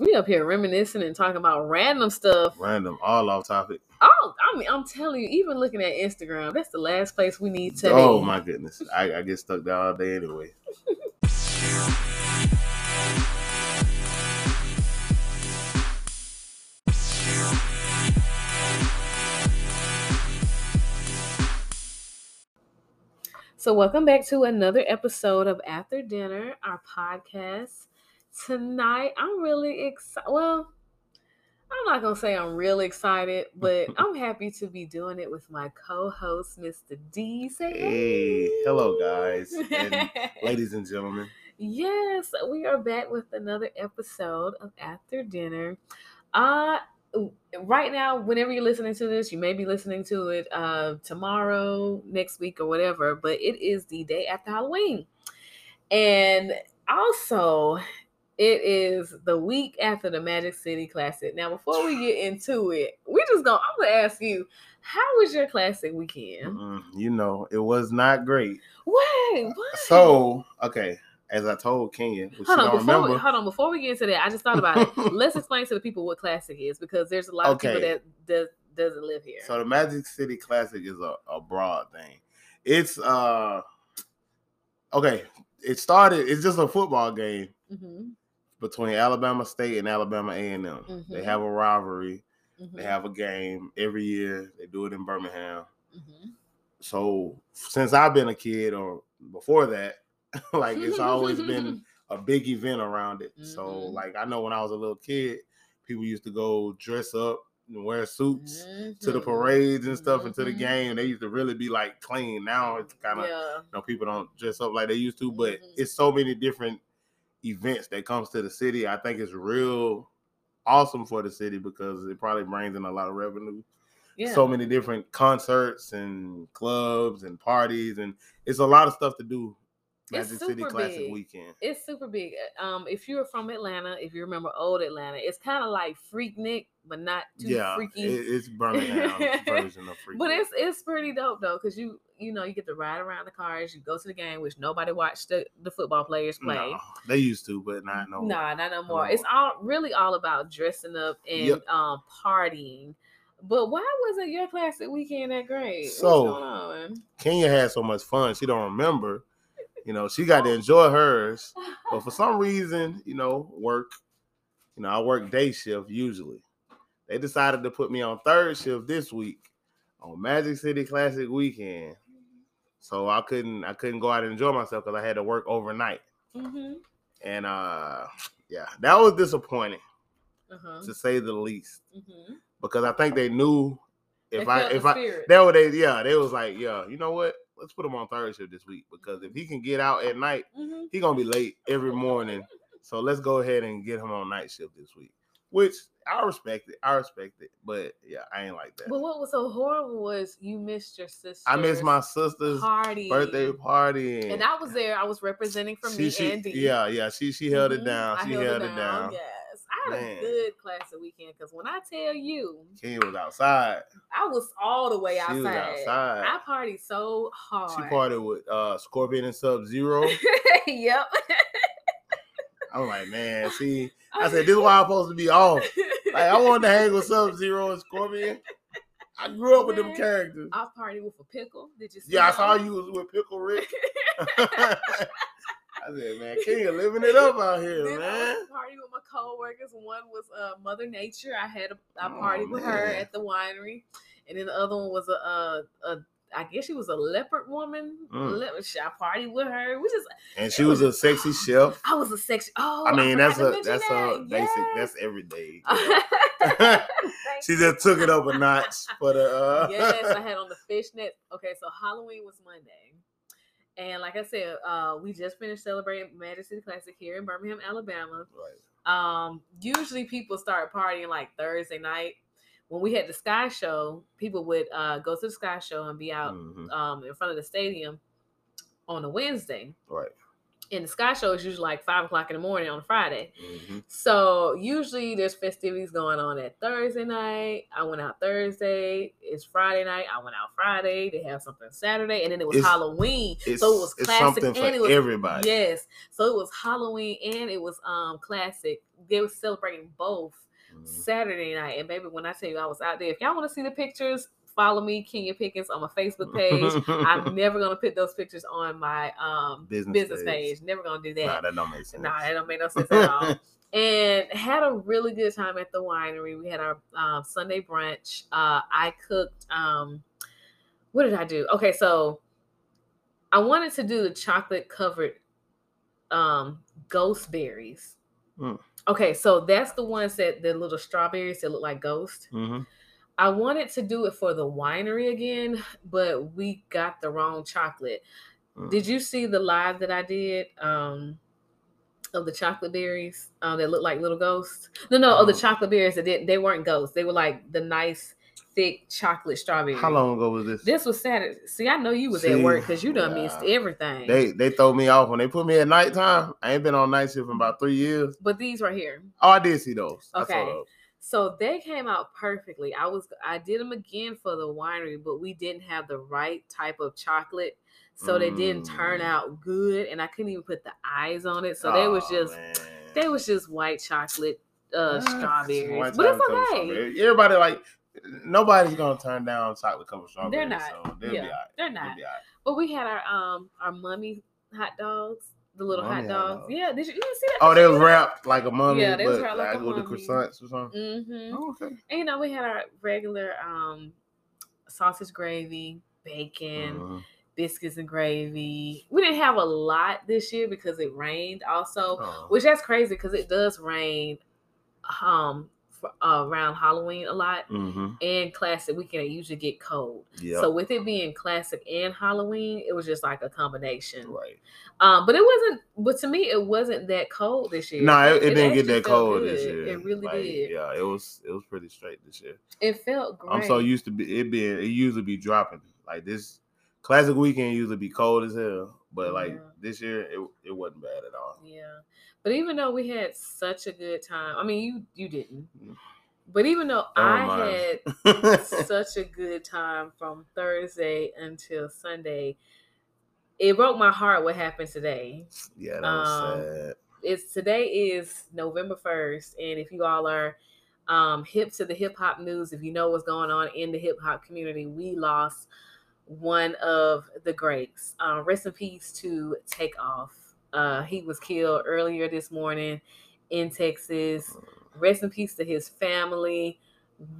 We up here reminiscing and talking about random stuff. Random, all off topic. Oh, I mean, I'm telling you, even looking at Instagram, that's the last place we need to Oh my goodness, I, I get stuck there all day anyway. So, welcome back to another episode of After Dinner, our podcast. Tonight, I'm really excited. Well, I'm not gonna say I'm really excited, but I'm happy to be doing it with my co-host, Mr. D. Say Hey, hello guys and ladies and gentlemen. Yes, we are back with another episode of After Dinner. Uh right now, whenever you're listening to this, you may be listening to it uh tomorrow, next week, or whatever, but it is the day after Halloween. And also it is the week after the Magic City Classic. Now, before we get into it, we just gonna I'm gonna ask you, how was your classic weekend? Mm-mm, you know, it was not great. Wait, what? So, okay, as I told Kenya, which Hold on, before we, hold on, before we get into that, I just thought about it. Let's explain to the people what classic is because there's a lot of people that does doesn't live here. So the Magic City Classic is a, a broad thing. It's uh okay. It started. It's just a football game hmm between Alabama State and Alabama A and M. They Mhm. have a rivalry. hmm They have a game every year. They do it in Birmingham. hmm So since I've been a kid, or before that, like it's always been a big event around it. So Mhm. like I know when I was a little kid, people used to go dress up and wear suits to the Mhm. parades and stuff and to the Mhm. game. They used to really be like clean. Now it's kind of Yeah. you know people don't dress up like they used to, but it's so many different events that comes to the city. I think it's real awesome for the city because it probably brings in a lot of revenue. Yeah. So many different concerts and clubs and parties and it's a lot of stuff to do. It's Magic City super Classic big. weekend. it's super big. Um, if you're from Atlanta, if you remember old Atlanta, it's kind of like Freaknik, but not too Yeah, freaky. it- it's Birmingham's version of Freak. But it's it's pretty dope though, because you you know you get to ride around the cars, you go to the game, which nobody watched the, the football players play. No, they used to, but not no. more. Nah, not no no more. It's more. all really all about dressing up and Yep. um partying. But why wasn't your classic weekend that great? So-? Kenya had so much fun, she don't remember. You know, she got to enjoy hers, but for some reason, you know, work. You know, I work day shift usually. They decided to put me on third shift this week on Magic City Classic weekend, so I couldn't I couldn't go out and enjoy myself because I had to work overnight. Mm-hmm. And uh, yeah, that was disappointing Uh-huh. to say the least Mm-hmm. because I think they knew if I if I spirit. That what they yeah, they was like, yeah, you know what? Let's put him on third shift this week because if he can get out at night, mm-hmm. he gonna be late every morning. So let's go ahead and get him on night shift this week. Which I respect it. I respect it. But yeah, I ain't like that. But what was so horrible was you missed your sister. I missed my sister's party birthday party. and I was there. I was representing for she, me she, and. Yeah, yeah. She she held it Mhm. down. She held, it down. Yes, I had Man. a good class of weekend because when I tell you, Kenya was outside. I was all the way She outside. outside. I partied so hard. She partied with uh Scorpion and Sub Zero. yep. I'm like, man, see, I said this is why I'm supposed to be off. Like I wanted to hang with Sub Zero and Scorpion. I grew up with them characters. I partied with a pickle. Did you see? Yeah, I saw one? you was with Pickle Rick. I said, man, Kenya living it up out here, Then I man. was partying with my coworkers. One was uh, Mother Nature. I had a I Oh, partied with her at the winery, and then the other one was a, a, a I guess she was a leopard woman. Mm. Leopard, I party with her. Which is And she was a sexy chef. I was a sexy. Oh, I mean, forgot that's a that's a basic. Yes. That's every day. She just took it up a notch for the. Uh, yes, I had on the fishnet. Okay, so Halloween was Monday. And like I said, uh, we just finished celebrating Magic City Classic here in Birmingham, Alabama. Right. Um, usually people start partying like Thursday night. When we had the Sky Show, people would uh, go to the Sky Show and be out Mhm. um, in front of the stadium on a Wednesday. Right. And the Sky Show is usually like five o'clock in the morning on a Friday. Mhm. So usually there's festivities going on at Thursday night. I went out Thursday. It's Friday night. I went out Friday. They have something Saturday, and then it was It's- Halloween. It's, so it was classic and for it was everybody. yes. So it was Halloween and it was um classic. They were celebrating both Mhm. Saturday night. And baby, when I tell you I was out there, if y'all want to see the pictures, follow me, Kenya Pickens, on my Facebook page. I'm never gonna put those pictures on my um Business business, page. page. Never gonna do that. Nah, that don't make sense. Nah, that don't make no sense at all. and had a really good time at the winery. We had our um, Sunday brunch. Uh, I cooked. Um, what did I do? Okay, so I wanted to do the chocolate covered um, ghost berries. Mm. Okay, so that's the ones that the little strawberries that look like ghosts. Mhm. I wanted to do it for the winery again, but we got the wrong chocolate. Mm. Did you see the live that I did um of the chocolate berries uh, that look like little ghosts? No, no, of the Oh. chocolate berries that didn't. They weren't ghosts. They were like the nice thick chocolate strawberries. How long ago was this? This was Saturday. See, I know you was See, at work because you done missed everything. They they throw me off when they put me at nighttime. I ain't been on night shift in about three years. but these right here. Oh, I did see those. Okay. those. So they came out perfectly. I was I did them again for the winery, but we didn't have the right type of chocolate. So they didn't turn Mm. out good and I couldn't even put the eyes on it. So they was just man. they was just white chocolate uh strawberries. white But it's okay. Everybody like nobody's gonna turn down chocolate covered strawberries. They're not. So they'll Yeah, be all right. they're not. be all right. But we had our um our mummy hot dogs, the little hot dogs. dogs. Yeah, did you, you didn't see that? Oh, they was wrapped like a mummy, Yeah, they was but wrapped like like a with the croissants or something. Mm-hmm. Oh, okay. And you know, we had our regular um sausage gravy, bacon, Mhm. biscuits and gravy. We didn't have a lot this year because it rained also, Oh. which that's crazy because it does rain um for, uh, around Halloween a lot. Mhm. And classic weekend, it usually get cold. Yep. So with it being classic and Halloween, it was just like a combination. right. Um, but it wasn't. But to me, it wasn't that cold this year. No, it, it didn't get that cold this year. It really Like, did. Yeah, it was it was pretty straight this year. It felt great. I'm so used to be it being it usually be dropping. Like this classic weekend usually be cold as hell. But like Yeah. this year it, it wasn't bad at all. Yeah. But even though we had such a good time, I mean, you you didn't. Mm. But even though Don't I mind. had such a good time from Thursday until Sunday, it broke my heart what happened today. yeah, that was Um, sad. It's today is November first, and if you all are um, hip to the hip hop news, if you know what's going on in the hip hop community, we lost one of the greats. Uh, rest in peace to Takeoff. Uh, he was killed earlier this morning in Texas. Rest in peace to his family.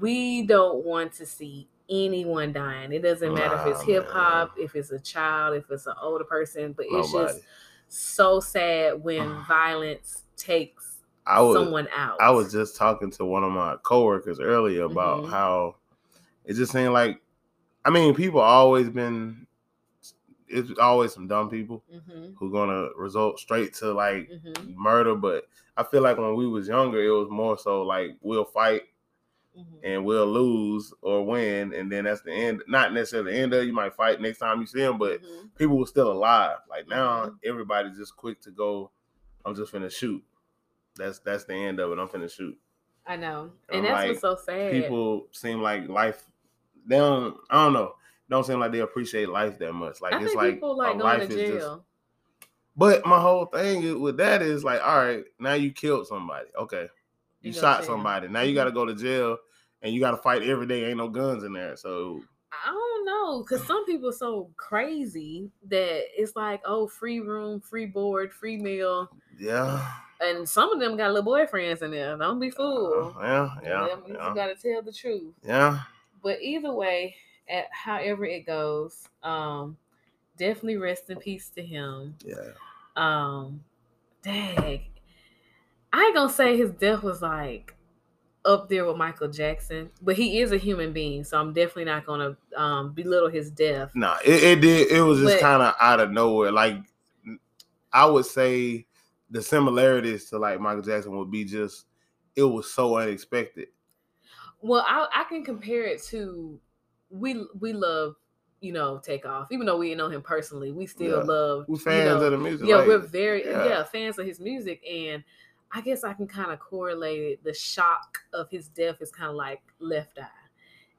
We don't want to see anyone dying. It doesn't matter if it's hip hop, if it's a child, if it's an older person, but it's Nobody. just so sad when violence takes I was someone out. I was just talking to one of my coworkers earlier about Mhm. how it just seemed like I mean, people always been it's always some dumb people hmm who gonna result straight to like hmm murder, but I feel like when we was younger, it was more so like we'll fight hmm and we'll lose or win, and then that's the end. Not necessarily the end of. You might fight next time you see them, but hmm people were still alive. Like now, Mhm. everybody's just quick to go. I'm just finna shoot. That's that's the end of it. I'm finna shoot. I know, I'm and that's like, what's so sad. People seem like life. They don't. I don't know. Don't seem like they appreciate life that much. Like I it's like people like going life to is just. jail. But my whole thing with that is like, all right, now you killed somebody. Okay, you, You shot somebody. Now you Mhm. got to go to jail, and you got to fight every day. Ain't no guns in there, so I don't know, cause some people are so crazy that it's like, oh, free room, free board, free meal, yeah, and some of them got little boyfriends in there. Don't be uh, fooled. yeah, You yeah, You yeah, gotta tell the truth. yeah. But either way, at however it goes, um, definitely rest in peace to him. yeah. Um, dang, I ain't gonna say his death was like up there with Michael Jackson, but he is a human being, so I'm definitely not gonna um belittle his death. Nah, it, it did. It was just kind of out of nowhere. Like I would say, the similarities to like Michael Jackson would be just it was so unexpected. Well, I I can compare it to we we love you know, Takeoff. Even though we didn't know him personally, we still Yeah. love. We're fans you know, of the music. yeah, like, we're very yeah. yeah. fans of his music, and I guess I can kind of correlate it. The shock of his death is kind of like Left Eye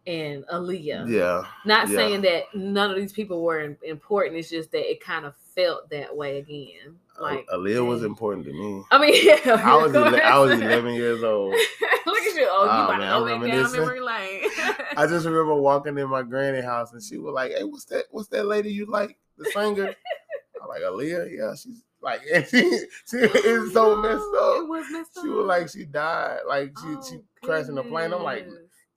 and Aaliyah. yeah. Not yeah. saying that none of these people were important. It's just that it kind of felt that way again. Like Aaliyah was important to me. I mean, yeah, I was ele- I was 11 years old. Look at you! Oh, you Oh, about man, to I'm go down reminiscing. memory lane. I just remember walking in my granny house and she was like, "Hey, what's that? What's that lady you like? The singer?" I'm like, "Aaliyah, yeah." She's like, and she, she it's so messed No, It up. was messed up. She was like, she died. Like she she Oh, crashed in the plane. I'm like,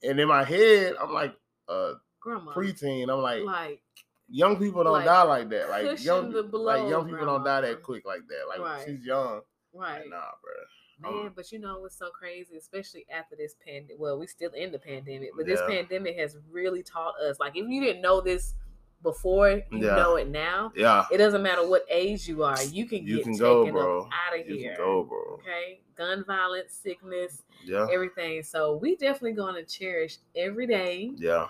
and in my head, I'm like, uh, grandma, preteen. I'm like, like young people don't like, die like that. Like young, the like young blow, people don't die that quick like that. Like Right. she's young. right. Like, nah, bro. Man, Um, but you know what's so crazy, especially after this pandemic. Well, we still in the pandemic, but this pandemic has really taught us. Like, if you didn't know this before, you Yeah. know it now. Yeah, It doesn't matter what age you are, you can You get can taken go, bro. out of you here. can go, bro. Okay, gun violence, sickness, Yeah, everything. So we definitely going to cherish every day. yeah.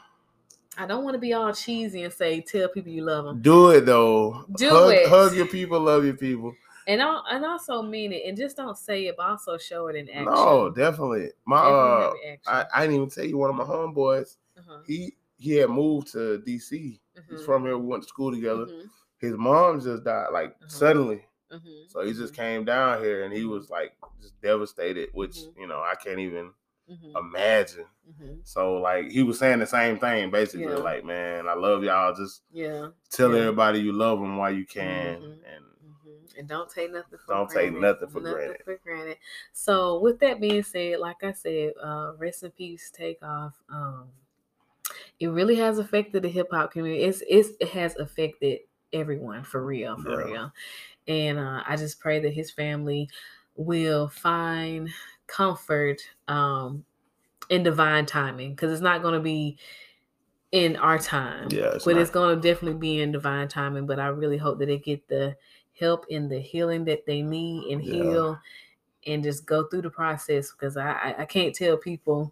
I don't want to be all cheesy and say tell people you love them, Do it though. Do hug, it. Hug your people. Love your people. and I and also mean it, and just don't say it, but also show it in action. No, definitely. My uh, I. I didn't even tell you one of my homeboys. Uh-huh. He he had moved to DC. He's Mhm. from here. We went to school together. Mhm. His mom just died like Mhm. suddenly. Mhm. So he just Mhm. came down here and he Mhm. was like just devastated, which you know I can't even Mhm. imagine. Mhm. So like he was saying the same thing basically, Yeah. like man, I love y'all. Just Yeah. tell Yeah. everybody you love them while you can, Mhm. and Mhm. And don't take nothing for Don't take granted. nothing for granted. for granted. So with that being said, like I said, uh, rest in peace, Takeoff. Um, it really has affected the hip hop community. It's, it's it has affected everyone for real, for Yeah. real. And uh, I just pray that his family will find comfort um, in divine timing because it's not going to be in our time. Yeah, it's but it's going to definitely be in divine timing. But I really hope that they get the help and the healing that they need and Yeah. heal and just go through the process because I, I, I can't tell people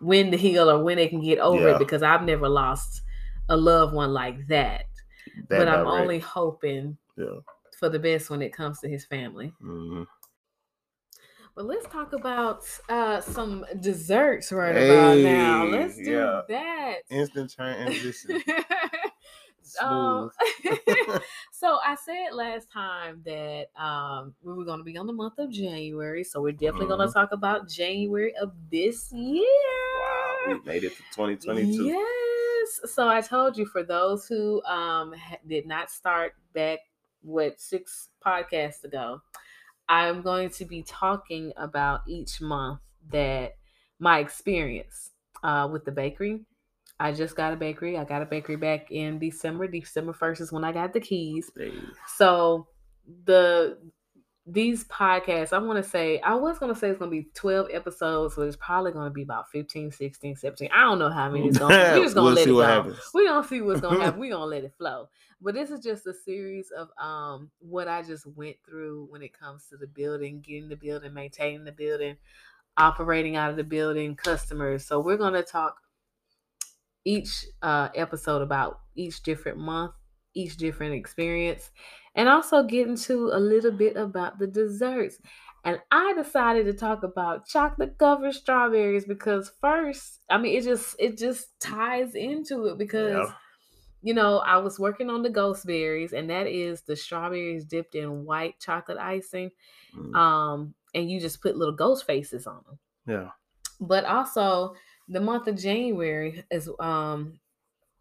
when to heal or when they can get over Yeah. it because I've never lost a loved one like that. that but I'm direct. only hoping Yeah. for the best when it comes to his family. Mhm. But let's talk about uh, some desserts right about now. Let's do yeah. that. instant transition. Um, so I said last time that um, we were going to be on the month of January, so we're definitely going Mhm. to talk about January of this year. wow, we made it to 2022. Yes. So I told you for those who um ha- did not start back what six podcasts ago, I'm going to be talking about each month that my experience uh, with the bakery. I just got a bakery. I got a bakery back in December. December 1st is when I got the keys. So the these podcasts, I want to say, I was going to say it's going to be 12 episodes, but it's probably going to be about 15, 16, 17. I don't know how many it's going to be. We're just going We'll to let see it go. We're going to see what's going to happen. We're going to let it flow. But this is just a series of um what I just went through when it comes to the building, getting the building, maintaining the building, operating out of the building, customers. So we're going to talk each uh, episode about each different month, each different experience, and also get into a little bit about the desserts. And I decided to talk about chocolate covered strawberries because first, I mean, it just it just ties into it because Yeah. you know I was working on the ghost berries, and that is the strawberries dipped in white chocolate icing, Mm, um, and you just put little ghost faces on them yeah. but also the month of January is um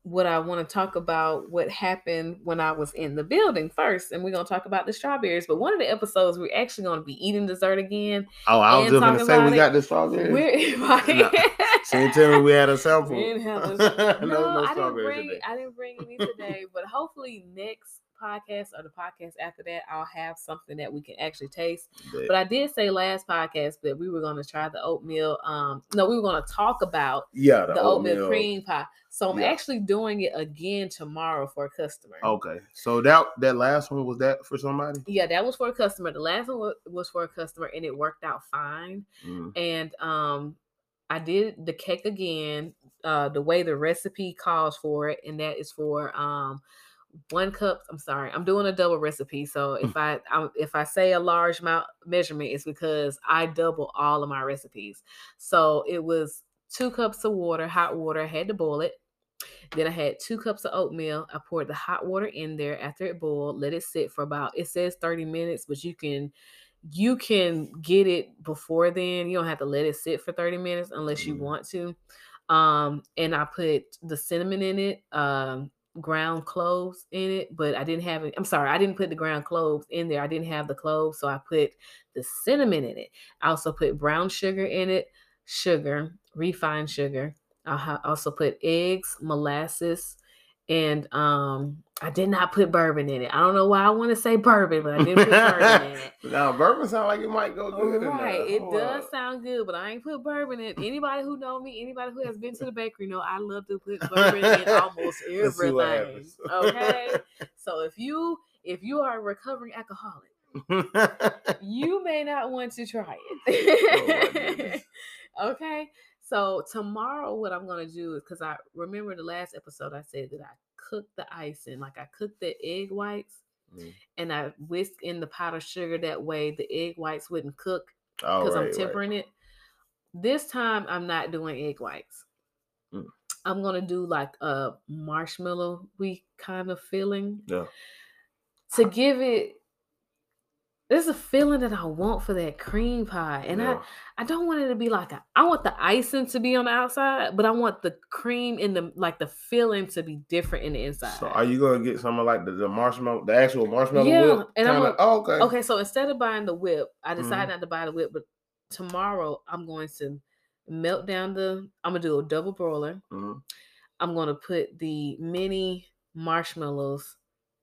what I want to talk about what happened when I was in the building first, and we're gonna talk about the strawberries. But one of the episodes we're actually gonna be eating dessert again. Oh, I was just gonna say we it, got the strawberries. We're Nah. She didn't tell me we had a sample. We didn't have no, no, no, I didn't bring today. I didn't bring any today, but hopefully next podcast or the podcast after that, I'll have something that we can actually taste. But- But I did say last podcast that we were going to try the oatmeal. Um, no, we were going to talk about yeah, the, oatmeal, cream pie. So I'm Yeah. actually doing it again tomorrow for a customer. Okay, so that that last one was that for somebody? Yeah, that was for a customer. The last one was for a customer, and it worked out fine. Mm, And um, I did the cake again, uh, the way the recipe calls for it, and that is for um one cup. I'm sorry, I'm doing a double recipe. So if I, I if I say a large amount measurement, it's because I double all of my recipes. So it was two cups of water, hot water. I had to boil it. Then I had two cups of oatmeal. I poured the hot water in there after it boiled. Let it sit for about it says 30 minutes, but you can you can get it before then. You don't have to let it sit for 30 minutes unless you Mm. want to. Um, and I put the cinnamon in it, um, ground cloves in it, but I didn't have it. I'm sorry, I didn't put the ground cloves in there. I didn't have the cloves, so I put the cinnamon in it. I also put brown sugar in it, sugar, refined sugar. I also put eggs, molasses, and um, I did not put bourbon in it. I don't know why I want to say bourbon, but I didn't put bourbon in it. Now bourbon sounds like it might go good. Right, it Hold does up. sound good, but I ain't put bourbon in. Anybody who know me, anybody who has been to the bakery know I love to put bourbon in almost Let's see what everything. Okay, so if you if you are a recovering alcoholic, you may not want to try Oh, it. goodness. okay, so tomorrow what I'm gonna do is because I remember the last episode I said that I cooked the icing, like I cooked the egg whites Mm. and I whisked in the powdered sugar that way the egg whites wouldn't cook because right, I'm right. tempering it. This time I'm not doing egg whites. Mm. I'm gonna do like a marshmallow we kind of feeling Yeah. to give it. There's a feeling that I want for that cream pie, and yeah. I I don't want it to be like a. I want the icing to be on the outside, but I want the cream in the like the filling to be different in the inside. So are you gonna get some of like the, the marshmallow, the actual marshmallow Yeah, whip? and I'm kinda? oh, okay. Okay, so instead of buying the whip, I decided Mhm. not to buy the whip, but tomorrow I'm going to melt down the I'm gonna do a double broiler. Mhm. I'm gonna put the mini marshmallows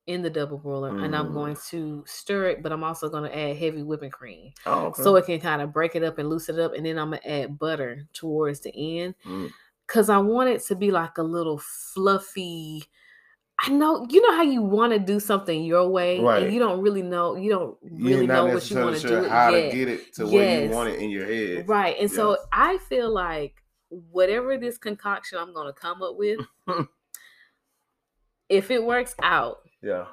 in the double broiler and I'm Mm. going to stir it, but I'm also gonna add heavy whipping cream. Oh, okay. So it can kind of break it up and loosen it up, and then I'm gonna add butter towards the end. Mm. Cause I want it to be like a little fluffy. I know you know how you want to do something your way, Right. and you don't really know you don't really know what you want to sure do. how yet. to get it to where you want it in your head. Right. And so I feel like whatever this concoction I'm going to come up with, if it works out, Yeah.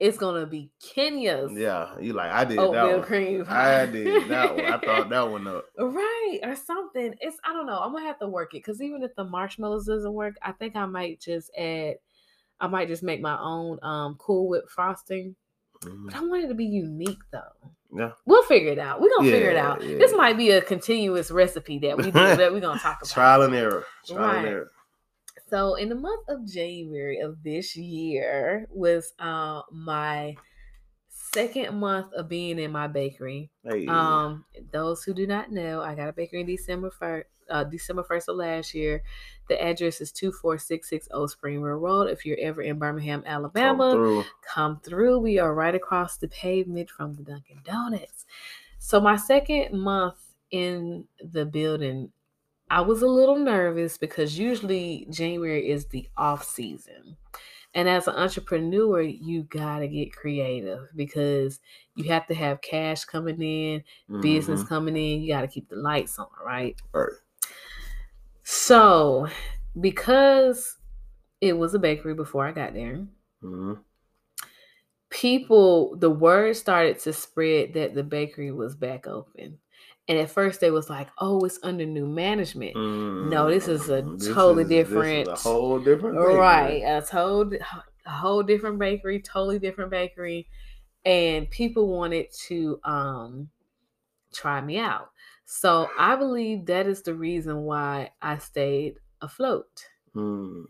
it's to be Kenya's Yeah. You like I did that oatmeal one. cream pie. I did that one. I thought that one up. Right. Or something. It's, I don't know. I'm to have to work it because even if the marshmallows doesn't work, I think I might just add, I might just make my own um Cool Whip frosting. Mhm. But I want it to be unique though. Yeah. We'll figure it out. We're gonna figure it Yeah, out. This might be a continuous recipe that we do that we're gonna talk about. Trial and error. Trial Right. and error. So in the month of January of this year was uh my second month of being in my bakery. Hey. Um those who do not know, I got a bakery in December first uh December 1st of last year. The address is 2466 Old Springville Road. If you're ever in Birmingham, come Alabama, through. come through. We are right across the pavement from the Dunkin' Donuts. So my second month in the building, I was a little nervous because usually January is the off season. And as an entrepreneur, you gotta get creative because you have to have cash coming in, business Mhm. coming in, you gotta keep the lights on, right? Right. So because it was a bakery before I got there, Mhm. people the word started to spread that the bakery was back open and at first they was like oh it's under new management No, this is a Mm, totally is- this is different- a whole different. bakery. right a whole a whole different bakery totally different bakery and people wanted to um try me out so i believe that is the reason why i stayed afloat Mm.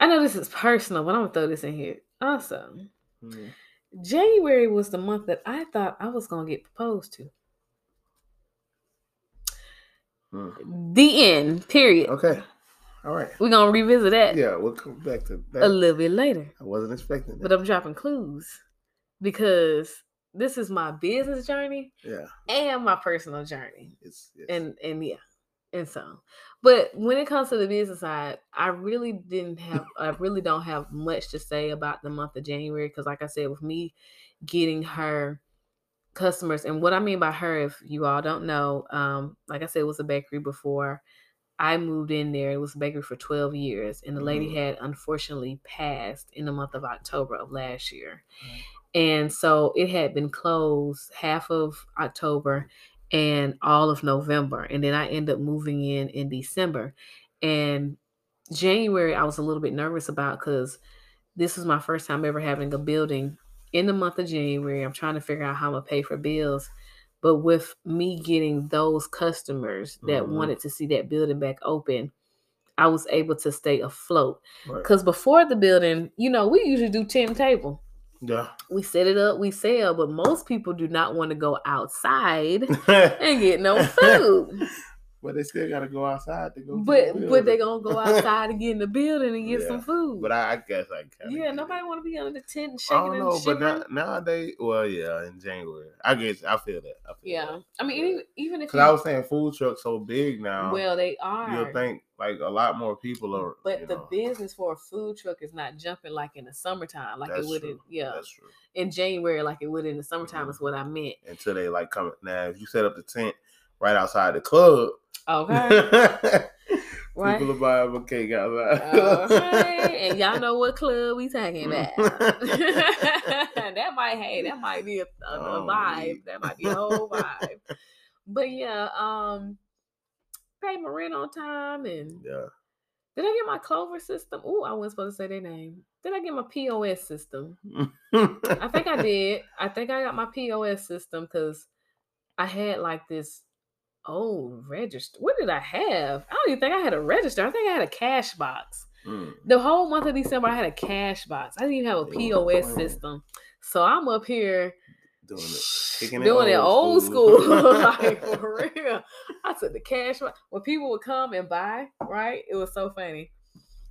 i know this is personal but i'm gonna throw this in here also Mm. January was the month that I thought I was gonna get proposed to. Mm. The end. Period. Okay. All right. We're gonna revisit that Yeah, we'll come back to that a little bit later. I wasn't expecting that. But. I'm dropping clues because this is my business journey yeah, and my personal journey. it's, it's And and yeah. And so but when it comes to the business side, I really didn't have I really don't have much to say about the month of January because like I said, with me getting her customers. And what I mean by her, if you all don't know, um, like I said, it was a bakery before. I moved in there. It was a bakery for 12 years. And the lady Mhm. had unfortunately passed in the month of October of last year. And so it had been closed half of October and all of November. And then I ended up moving in in December. And January, I was a little bit nervous about because this was my first time ever having a building in the month of January. I'm trying to figure out how I'm going to pay for bills. But with me getting those customers that Mhm. wanted to see that building back open, I was able to stay afloat. Right. Because before the building, you know, we usually do 10 table Yeah. we set it up, we sell, but most people do not want to go outside and get no food. But they still gotta go outside to go. the but but they gonna go outside and get in the building and get some food. But I, I guess I kind yeah, nobody want to be under the tent and I shaking don't and know, but now, nowadays, well, yeah, in January, I guess I feel that. I feel yeah, I mean, even, even if because I was saying food trucks so big now. well, they are. you'll think like a lot more people are. but the know, business for a food truck is not jumping like in the summertime, like that's it would true. in yeah that's true. in January, like it would in the summertime. Mhm. Is what I meant. Until they like come now, if you set up the tent right outside the club, Okay, right. people will buy a cake outside. Okay, and y'all know what club we talking about. that might, hey, that might be a, a, a Oh, vibe. That might be a whole vibe. But yeah, um, paid my rent on time, and yeah. did I get my Clover system? Oh, I wasn't supposed to say their name. Did I get my POS system? I think I did. I think I got my POS system because I had like this old register. What did I have? I don't even think I had a register. I think I had a cash box. Mm. The whole month of December, I had a cash box. I didn't even have a POS system. So I'm up here Doing it. It doing it old old school. school. like for real. I took the cash box. When people would come and buy, right? It was so funny.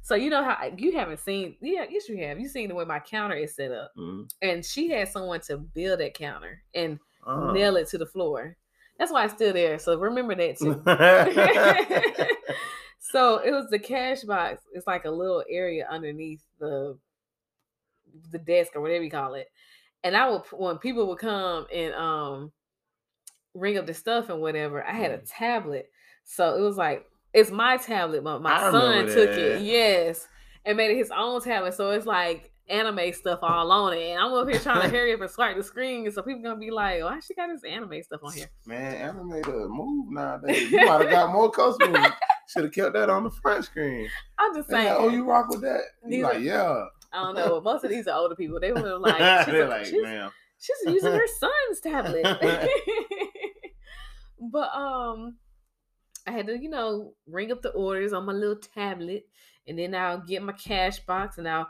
So you know how you haven't seen, yeah, yes you have. You seen the way my counter is set up, Mm. and she had someone to build that counter and Uh-huh. nail it to the floor. That's why it's still there. So remember that too. so it was the cash box. It's like a little area underneath the the desk or whatever you call it. And I would when people would come and um ring up the stuff and whatever, I had a Mm. tablet. So it was like it's my tablet, but my I son took it. Yes. And made it his own tablet. So it's like anime stuff all on it. And I'm up here trying to hurry up and swipe the screen. So people gonna be like, why she got this anime stuff on here? Man, anime the move nowadays. You might have got more customers. Should have kept that on the front screen. I'm just saying. like, oh, you rock with that? Are- like, yeah. I don't know. But most of these are older people. They were like, she's, like, she's, man. she's using her son's tablet. but um, I had to, you know, ring up the orders on my little tablet, and then I'll get my cash box and I'll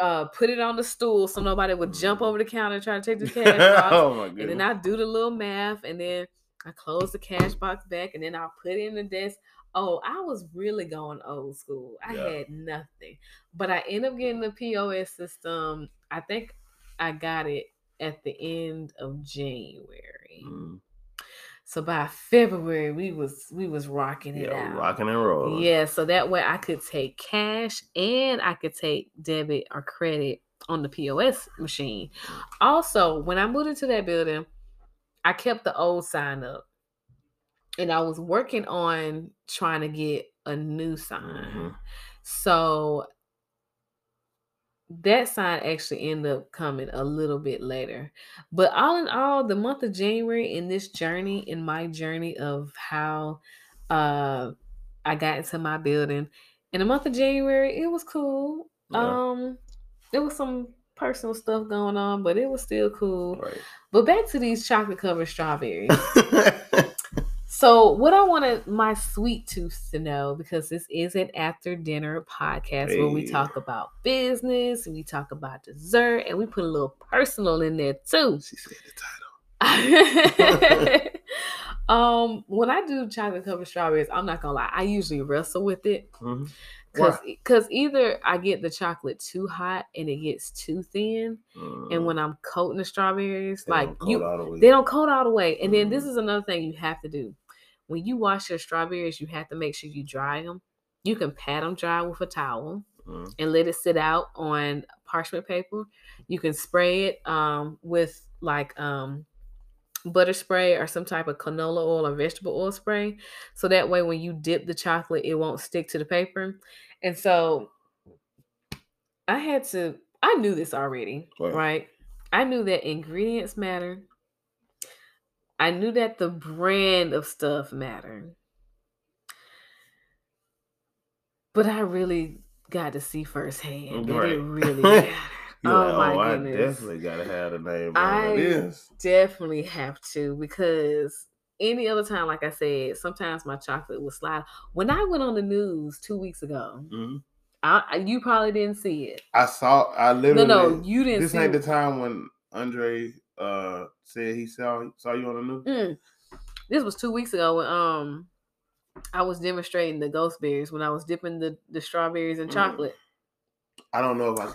uh, put it on the stool so nobody would jump over the counter and try to take the cash box. oh my and then I do the little math, and then I close the cash box back, and then I'll put it in the desk. Oh, I was really going old school. I Yeah. had nothing, but I end up getting the POS system. I think I got it at the end of January. Mm, So by February, we was we was rocking it yeah, out. rocking and rolling. Yeah, so that way I could take cash and I could take debit or credit on the POS machine. Also, when I moved into that building, I kept the old sign up. And I was working on trying to get a new sign. Mhm. So that sign actually ended up coming a little bit later. But all in all, the month of January in this journey, in my journey of how uh I got into my building, in the month of January, it was cool. Yeah. Um there was some personal stuff going on, but it was still cool. Right. But back to these chocolate covered strawberries. So, what I wanted my sweet tooth to know, because this is an after dinner podcast where we talk about business, we talk about dessert, and we put a little personal in there too. she said the title. um, when I do chocolate covered strawberries, I'm not gonna lie, I usually wrestle with it Because because either I get the chocolate too hot and it gets too thin, and Mhm. when I'm coating the strawberries, They like you, the they don't coat all the way. And then this Mhm. is another thing you have to do. When you wash your strawberries, you have to make sure you dry them. You can pat them dry with a towel Mhm. and let it sit out on parchment paper. You can spray it um, with like um, butter spray or some type of canola oil or vegetable oil spray. So that way when you dip the chocolate, it won't stick to the paper. And so I had to I knew this already, Right. right? I knew that ingredients matter. I knew that the brand of stuff mattered. But I really got to see firsthand that it really mattered. You're oh like, my oh, I goodness. definitely gotta have the name I this. definitely have to because any other time, like I said, sometimes my chocolate will slide. When I went on the news two weeks ago, Mhm. I, you probably didn't see it. I saw. I literally. no, no, you didn't This ain't the time when Andre uh said he saw saw you on the news. Mm. This was two weeks ago when um I was demonstrating the ghost berries when I was dipping the, the strawberries in Mm. chocolate. I don't know if I.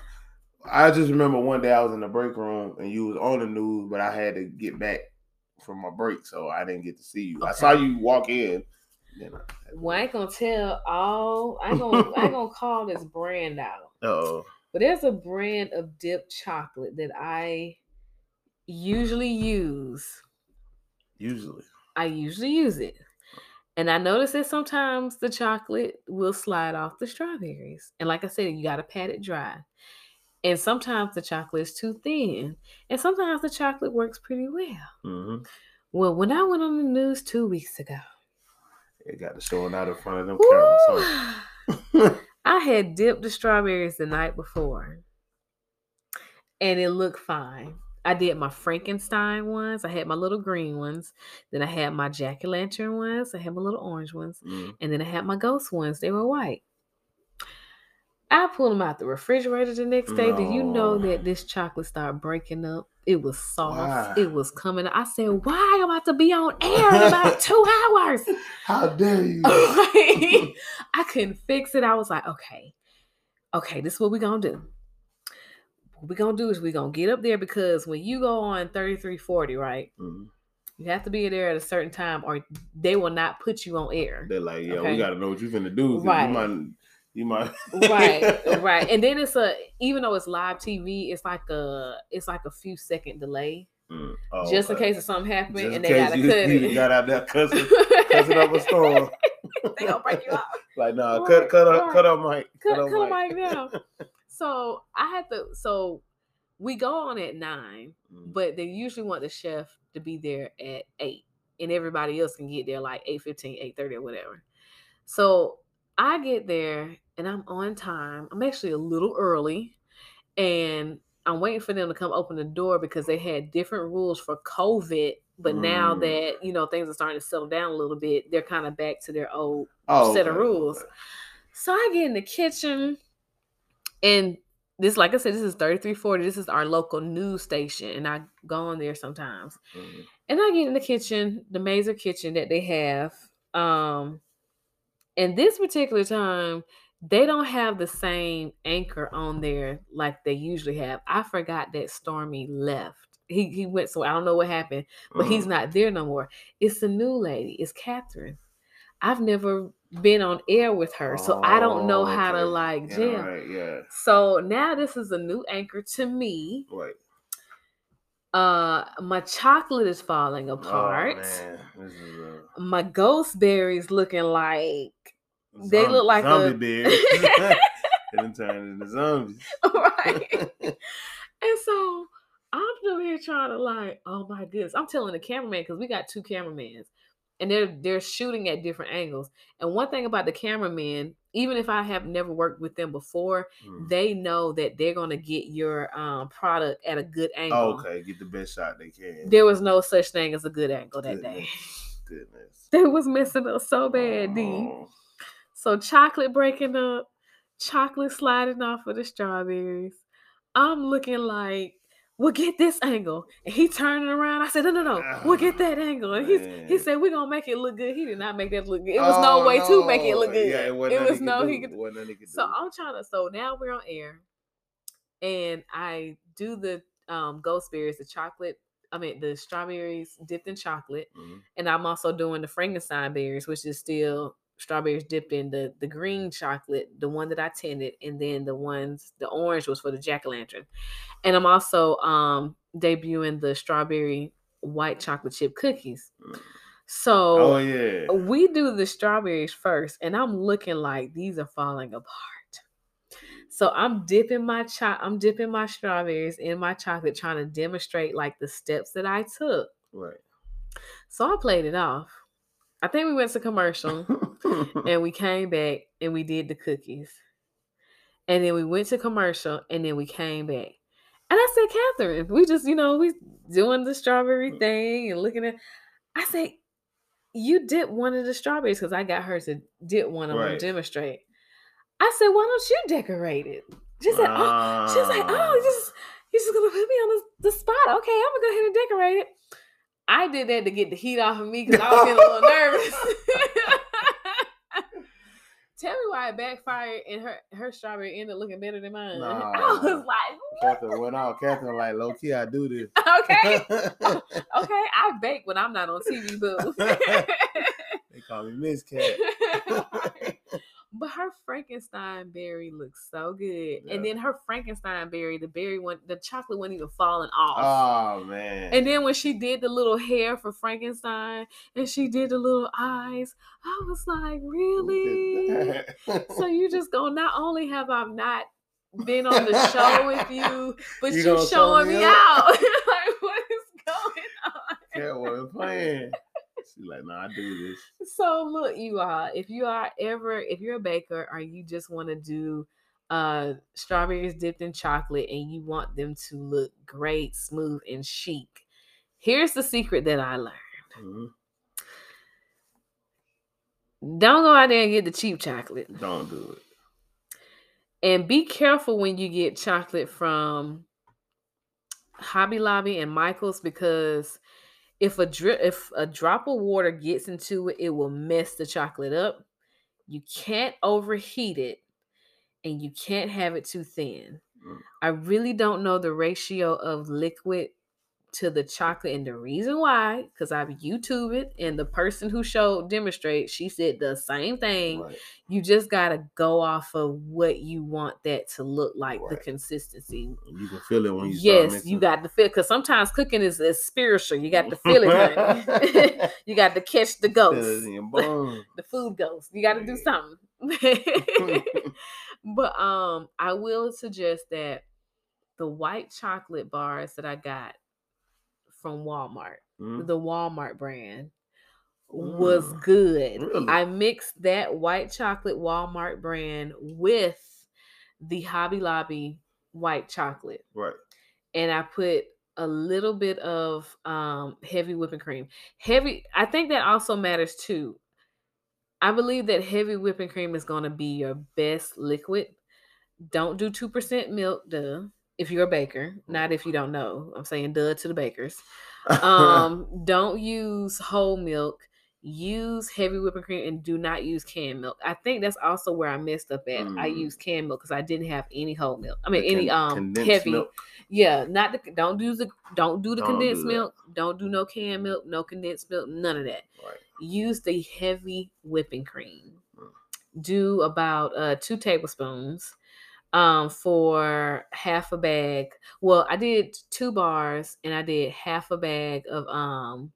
I just remember one day I was in the break room and you was on the news, but I had to get back from my break, so I didn't get to see you. I saw you walk in. Then I, Well, I ain't gonna tell all. I ain't gonna I ain't gonna call this brand out. oh, But there's a brand of dipped chocolate that I usually use. usually. I usually use it. And I notice that sometimes the chocolate will slide off the strawberries. And like I said, you got to pat it dry. And sometimes the chocolate is too thin. And sometimes the chocolate works pretty well. hmm Well, when I went on the news two weeks ago, It got the showing out in front of them cameras. I had dipped the strawberries the night before. And it looked fine. I did my Frankenstein ones. I had my little green ones. Then I had my Jack o' Lantern ones. I had my little orange ones. Mhm. And then I had my ghost ones. They were white. I pulled them out the refrigerator the next day. Did you know that this chocolate started breaking up? It was soft. Why? It was coming. I said, "Why I'm I to be on air in about two hours?" How dare you? I couldn't fix it. I was like, "Okay, okay, this is what we're gonna do. What we're gonna do is we're gonna get up there because when you go on 3340, right, Mhm. you have to be there at a certain time, or they will not put you on air." They're like, yeah, Okay. we got to know what you're finna do. Right. You might. You might. right right and then it's a even though it's live tv it's like a it's like a few second delay Mm. Oh, just in case of something happening Just and they gotta you, cut you it got out there cussing, cussing up a storm. they gonna break you off Like, nah, Right, cut, cut, up, right. cut up, Mike. cut, up cut Mike. them right now so i had to so we go on at nine Mm. but they usually want the chef to be there at eight and everybody else can get there like 8.15 8.30 or whatever so i get there and i'm on time i'm actually a little early and i'm waiting for them to come open the door because they had different rules for covid but now Mm. that you know things are starting to settle down a little bit they're kind of back to their old Oh, set of rules. so I get in the kitchen, and this, like I said, this is 3340. This is our local news station, and I go on there sometimes. Mhm. And I get in the kitchen, the Mazer kitchen that they have. Um, and this particular time, they don't have the same anchor on there like they usually have. I forgot that Stormy left. He he went, so I don't know what happened, but he's Mhm. not there no more. It's a new lady. It's Catherine. I've never been on air with her, so I don't know Oh, how to okay. like Yeah, right, yeah. So now this is a new anchor to me. Right. Uh, my chocolate is falling apart. Oh. This is a my ghost berries looking like They look like a- zombie bear. they done turned into zombies. right. and so I'm still here trying to like, oh my goodness. I'm telling the cameraman because we got two cameramans and they're they're shooting at different angles. And one thing about the cameraman, even if I have never worked with them before, Mm. they know that they're gonna get your um product at a good angle. Oh, okay, get the best shot they can. There was no such thing as a good angle that Goodness. day. Goodness. They was messing up so bad, D. So chocolate breaking up, chocolate sliding off of the strawberries. I'm looking like, we'll get this angle. And he turning around. I said, no, no, no, we'll get that angle. And he's, he said, we're going to make it look good. He did not make that look good. It was no Oh, way to make it look good. Yeah, it, wasn't was nothing no, he could. He could So do. I'm trying to, so now we're on air. And I do the um, ghost berries, the chocolate, I mean, the strawberries dipped in chocolate Mhm. and I'm also doing the Frankenstein berries, which is still strawberries dipped in the the green chocolate, the one that I tinted, and then the ones the orange was for the jack o' lantern, and I'm also um debuting the strawberry white chocolate chip cookies. Mm. So Oh yeah. we do the strawberries first, and I'm looking like these are falling apart. So I'm dipping my cho- I'm dipping my strawberries in my chocolate, trying to demonstrate like the steps that I took. Right. So I played it off. I think we went to commercial and we came back and we did the cookies. And then we went to commercial and then we came back. And I said, Catherine, we just, you know, we doing the strawberry Mm. thing and looking at I said, you dip one of the strawberries because I got her to dip one of them Right. demonstrate. I said, why don't you decorate it? She said, oh, she's like, oh, Ah. just you just gonna put me on the, the spot. Okay, I'm gonna go ahead and decorate it. I did that to get the heat off of me because I was getting a little nervous. Tell me why it backfired and her her strawberry ended up looking better than mine. I was like, Catherine went off. Catherine like low key. I do this. okay, okay, I bake when I'm not on TV, boo. they call me Miss Cat. But her Frankenstein berry looks so good, Yeah. and then her Frankenstein berry, the berry one, the chocolate wasn't even falling off. Oh man. And then when she did the little hair for Frankenstein and she did the little eyes, I was like, really? So you just go, not only have I not been on the show with you, but You you, showing me up? out. like, what is going on? Cat wasn't playing. She's like, nah, I do this. So look, you all, if you are ever, if you're a baker or you just want to do uh strawberries dipped in chocolate and you want them to look great, smooth, and chic, here's the secret that I learned. Mhm. Don't go out there and get the cheap chocolate. Don't do it. And be careful when you get chocolate from Hobby Lobby and Michaels because if a drip if a drop of water gets into it, it will mess the chocolate up. You can't overheat it and you can't have it too thin. Mm. I really don't know the ratio of liquid to the chocolate and the reason why because I've YouTube it and the person who showed demonstrate she said the same thing Right. you just gotta go off of what you want that to look like the consistency. You can feel it when you Yes, you got to feel because sometimes cooking is, is spiritual. You got to feel it, you got to catch the ghost, in your bones. the food ghost. You got to do something. but um, I will suggest that the white chocolate bars that I got from Walmart, Mhm. the Walmart brand, was Mm. good. Really? I mixed that white chocolate Walmart brand with the Hobby Lobby white chocolate, Right. and I put a little bit of um, heavy whipping cream. Heavy, I think that also matters too. I believe that heavy whipping cream is going to be your best liquid. Don't do 2% milk, duh. If you're a baker, not if you don't know. I'm saying duh to the bakers um don't use whole milk use heavy whipping cream and do not use canned milk i think that's also where i messed up at i Mm. used canned milk because i didn't have any whole milk i mean The any um heavy milk. yeah not the don't do the don't do the Don't condensed that. milk don't do no canned milk no condensed milk none of that Right. use the heavy whipping cream Mm. do about uh two tablespoons um for half a bag well i did two bars and i did half a bag of um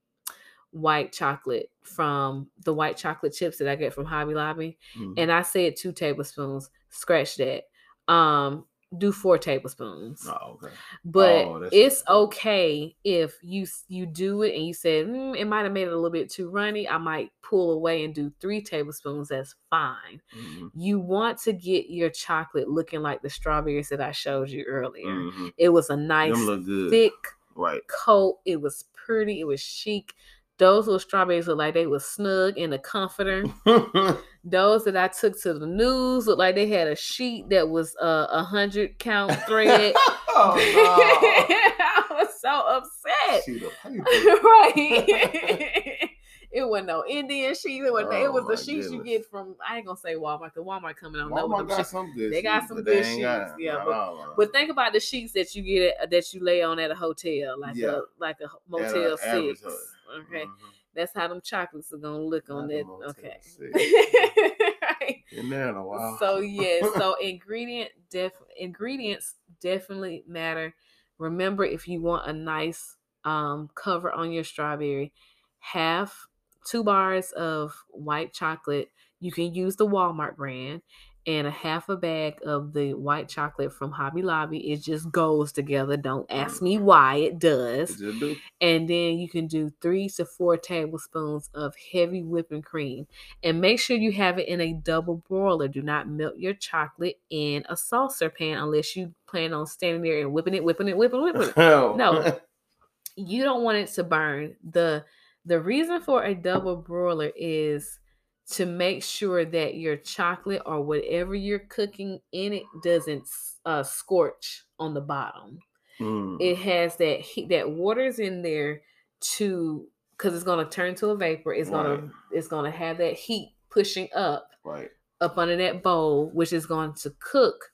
white chocolate from the white chocolate chips that i get from hobby lobby Mhm. and i said two tablespoons scratch that um do four tablespoons Oh, okay. but Oh, it's okay. okay if you you do it and you said mm, it might have made it a little bit too runny i might pull away and do three tablespoons that's fine Mhm. you want to get your chocolate looking like the strawberries that i showed you earlier Mhm. it was a nice thick Right. coat it was pretty it was chic those little strawberries look like they was snug in a comforter those that I took to the news looked like they had a sheet that was uh, a hundred count thread. oh, I was so upset. Sheet of paper. right. it wasn't no Indian sheet. It, wasn't, it Oh, was the sheets you get from I ain't gonna say Walmart because Walmart coming on Walmart got sheets. some good. They got sheets, some good ain't got- sheets, yeah, but-. But think about the sheets that you get at, that you lay on at a hotel, like Yeah. a like a a Motel average Six. Okay, Mhm. that's how them chocolates are gonna look on that. Okay. Right. Been there in a while. So yeah, so ingredient def ingredients definitely matter. Remember, if you want a nice um, cover on your strawberry, half two bars of white chocolate. You can use the Walmart brand and a half a bag of the white chocolate from Hobby Lobby. It just goes together. Don't ask me mm. why it does. Just do. And then you can do three to four tablespoons of heavy whipping cream. And make sure you have it in a double broiler. Do not melt your chocolate in a saucer pan unless you plan on standing there and whipping it, whipping it, whipping it, whipping it. No. Oh. You don't want it to burn. The the reason for a double broiler is to make sure that your chocolate or whatever you're cooking in it doesn't uh, scorch on the bottom. Mm, It has that heat, that water's in there to because it's gonna turn to a vapor. It's Right. gonna it's gonna have that heat pushing up right. up under that bowl, which is going to cook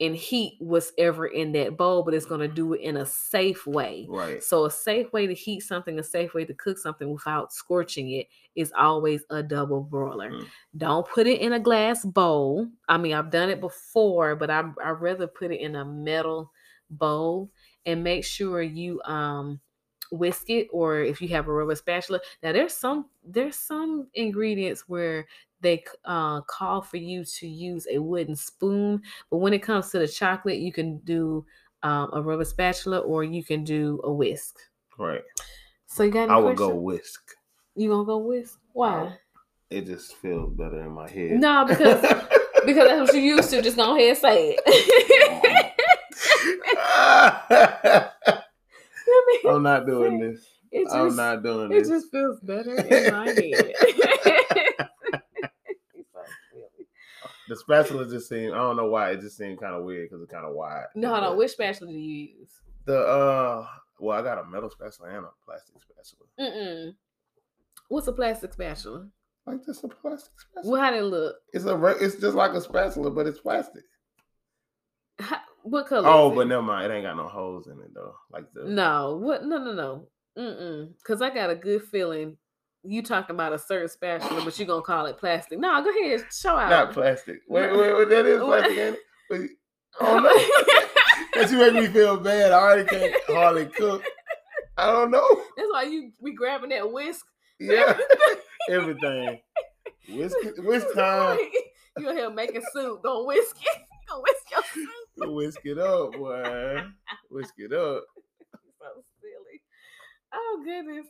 and heat what's ever in that bowl, but it's going to do it in a safe way. Right. So, a safe way to heat something, a safe way to cook something without scorching it is always a double broiler. Mm. Don't put it in a glass bowl. I mean, I've done it before, but I I rather put it in a metal bowl and make sure you um whisk it or if you have a rubber spatula. Now there's some there's some ingredients where they uh, call for you to use a wooden spoon, but when it comes to the chocolate, you can do um, a rubber spatula or you can do a whisk. Right. So you got I would go whisk. You gonna go whisk? Why? It just feels better in my head. No, because because that's what you used to. Just go ahead and say it. I'm not doing this. Just, I'm not doing it this. It just feels better in my head. The spatula just seemed. I don't know why. It just seemed kind of weird because it's kind of wide. no, no. Which spatula do you use? The uh. Well, I got a metal spatula and a plastic spatula. Mm-mm. What's a plastic spatula? Like just a plastic spatula. Well, how did it look? It's a. re- It's just like a spatula, but it's plastic. How, what color? Oh, but never mind. It ain't got no holes in it though. Like the. no. What? No, no, no. Mm-mm. Because I got a good feeling you talking about a certain spatula, but you gonna call it plastic. No, go ahead, show out. Not plastic. Wait, wait, wait. That is plastic. Ain't it? Oh no. That you make me feel bad. I already can't hardly cook. I don't know. That's why you we grabbing that whisk. Yeah, everything. Whisk, whisk time. you in here making soup. Don't whisk it. Don't whisk your soup. Whisk it up, boy. Whisk it up. so silly. Oh goodness.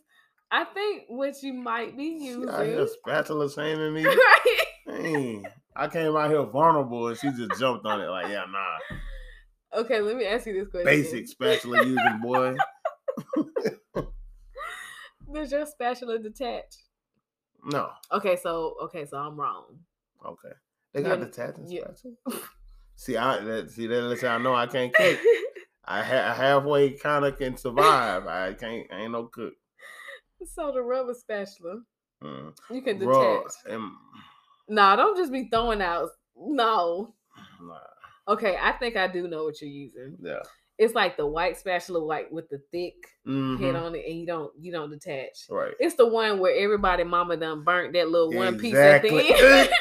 I think what you might be She using. out here spatula shaming me. right? Dang. I came out here vulnerable and she just jumped on it like, yeah, nah. Okay, let me ask you this question. Basic spatula using, boy. Does your spatula detach? No. Okay, so okay, so I'm wrong. Okay. They got You're- detaching you- spatula. See, I that, see that lets y'all know I can't cook. I ha- halfway kind of can survive. I can't. I ain't no cook. So the rubber spatula, Mm. you can detach. Raw and No, don't just be throwing out. No. nah, Okay, I think I do know what you're using. yeah. It's like the white spatula, like with the thick head Mhm. on it, and you don't you don't detach. Right. It's the one where everybody mama done burnt that little one piece at the end.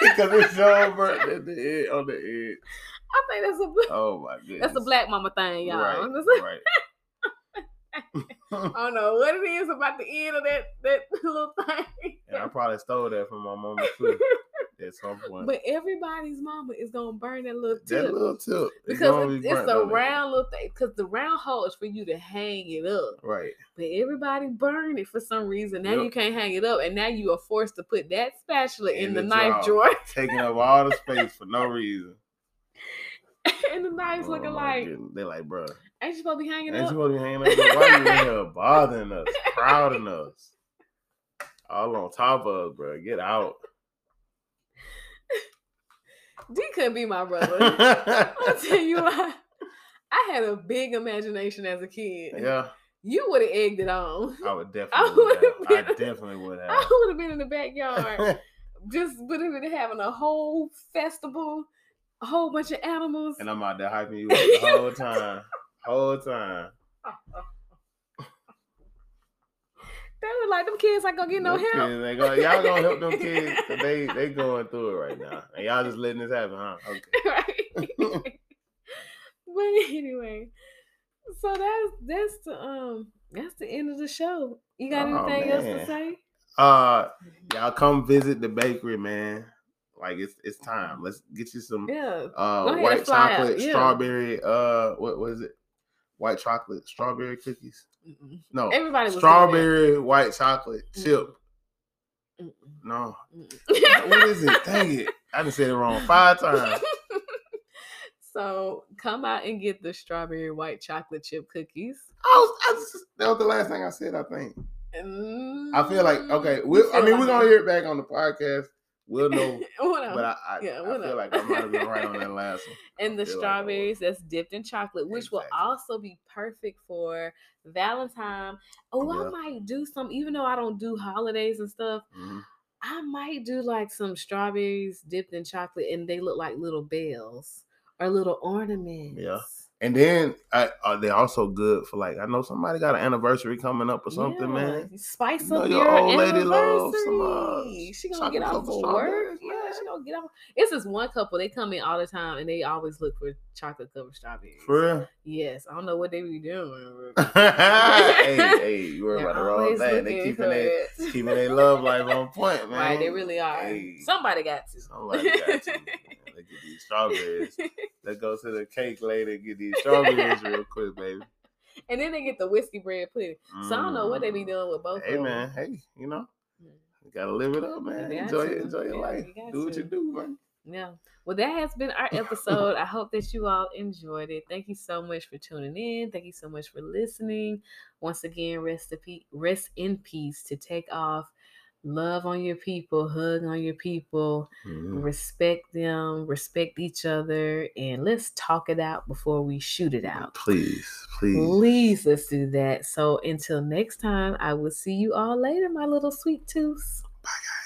Because it's so burnt at the edge, on the edge. I think that's a Oh my goodness. that's a black mama thing, y'all. Right. Right. I don't know what it is about the end of that that little thing. and I probably stole that from my mama too at some point. But everybody's mama is gonna burn that little tip. that little tip. because it's, it's a round little thing. Because the round hole is for you to hang it up, Right. but everybody burn it for some reason. Now you can't hang it up, and now you are forced to put that spatula in, In the, the knife drawer. Taking up all the space for no reason. and the knife's Oh, looking like, goodness. They like, bro, ain't you supposed to be hanging ain't you supposed to be hanging up? Why you in here bothering us, crowding us, all on top of us, bro? Get out. D couldn't be my brother. I'll tell you what. I had a big imagination as a kid. yeah, You would have egged it on. I would definitely. I definitely. would have. would've I been- definitely would have. I would have been in the backyard, just would have been having a whole festival, a whole bunch of animals. and I'm out there hyping you up the whole time, whole time. They were like, them kids ain't gonna get no help. gonna- y'all gonna help them kids. They they going through it right now, and y'all just letting this happen, huh? Okay. right. but anyway, so that's that's the um That's the end of the show. You got Oh, anything else to say? Uh, y'all come visit the bakery, man. Like it's it's time. Let's get you some Yeah. uh white chocolate, yeah. strawberry. Uh, what was it? White chocolate, strawberry cookies. Mm-mm. No, Everybody strawberry white chocolate chip. Mm-mm. No, what is it? Dang it! I just said it wrong five times. so come out and get the strawberry white chocolate chip cookies. I was, I just, that was the last thing I said. I think. I feel like okay. Mm, We, I mean, we're gonna hear it back on the podcast. We'll know, but I, I, Yeah, I we'll feel know. like I might have been right on that last one. and the feel like strawberries that's dipped in chocolate, which will also be perfect for Valentine. Oh, Yeah. I might do some, even though I don't do holidays and stuff. Mhm. I might do like some strawberries dipped in chocolate, and they look like little bells or little ornaments. And then I, uh, they're also good for like I know somebody got an anniversary coming up or something, Yeah, man. Spice You know up your your, old lady loves some, uh, she gonna get out of work. Strawberries, Yeah, man. she get. It's this one couple. They come in all the time, and they always look for chocolate covered strawberries. For real. Yes, I don't know what they be doing. hey, hey, you worry about the wrong thing. They keeping their it. keeping their love life on point, man. Right, they really are. Hey. Somebody got to. Somebody got to. They get these strawberries. Let's go to the cake lady and get these strawberries real quick, baby. and then they get the whiskey bread pudding. So I don't know what they be Mm. doing with both. Hey of man, them. hey, you know. You gotta live it up, man. Enjoy it, enjoy your Yeah, life. you Do what to. you do, man. Yeah. Well, that has been our episode. I hope that you all enjoyed it. Thank you so much for tuning in. Thank you so much for listening. Once again, rest peace, rest in peace to Takeoff. Love on your people, hug on your people, Mhm. respect them, respect each other, and let's talk it out before we shoot it out. Please, please. Please, let's do that. So until next time, I will see you all later, my little sweet tooths. Bye, guys.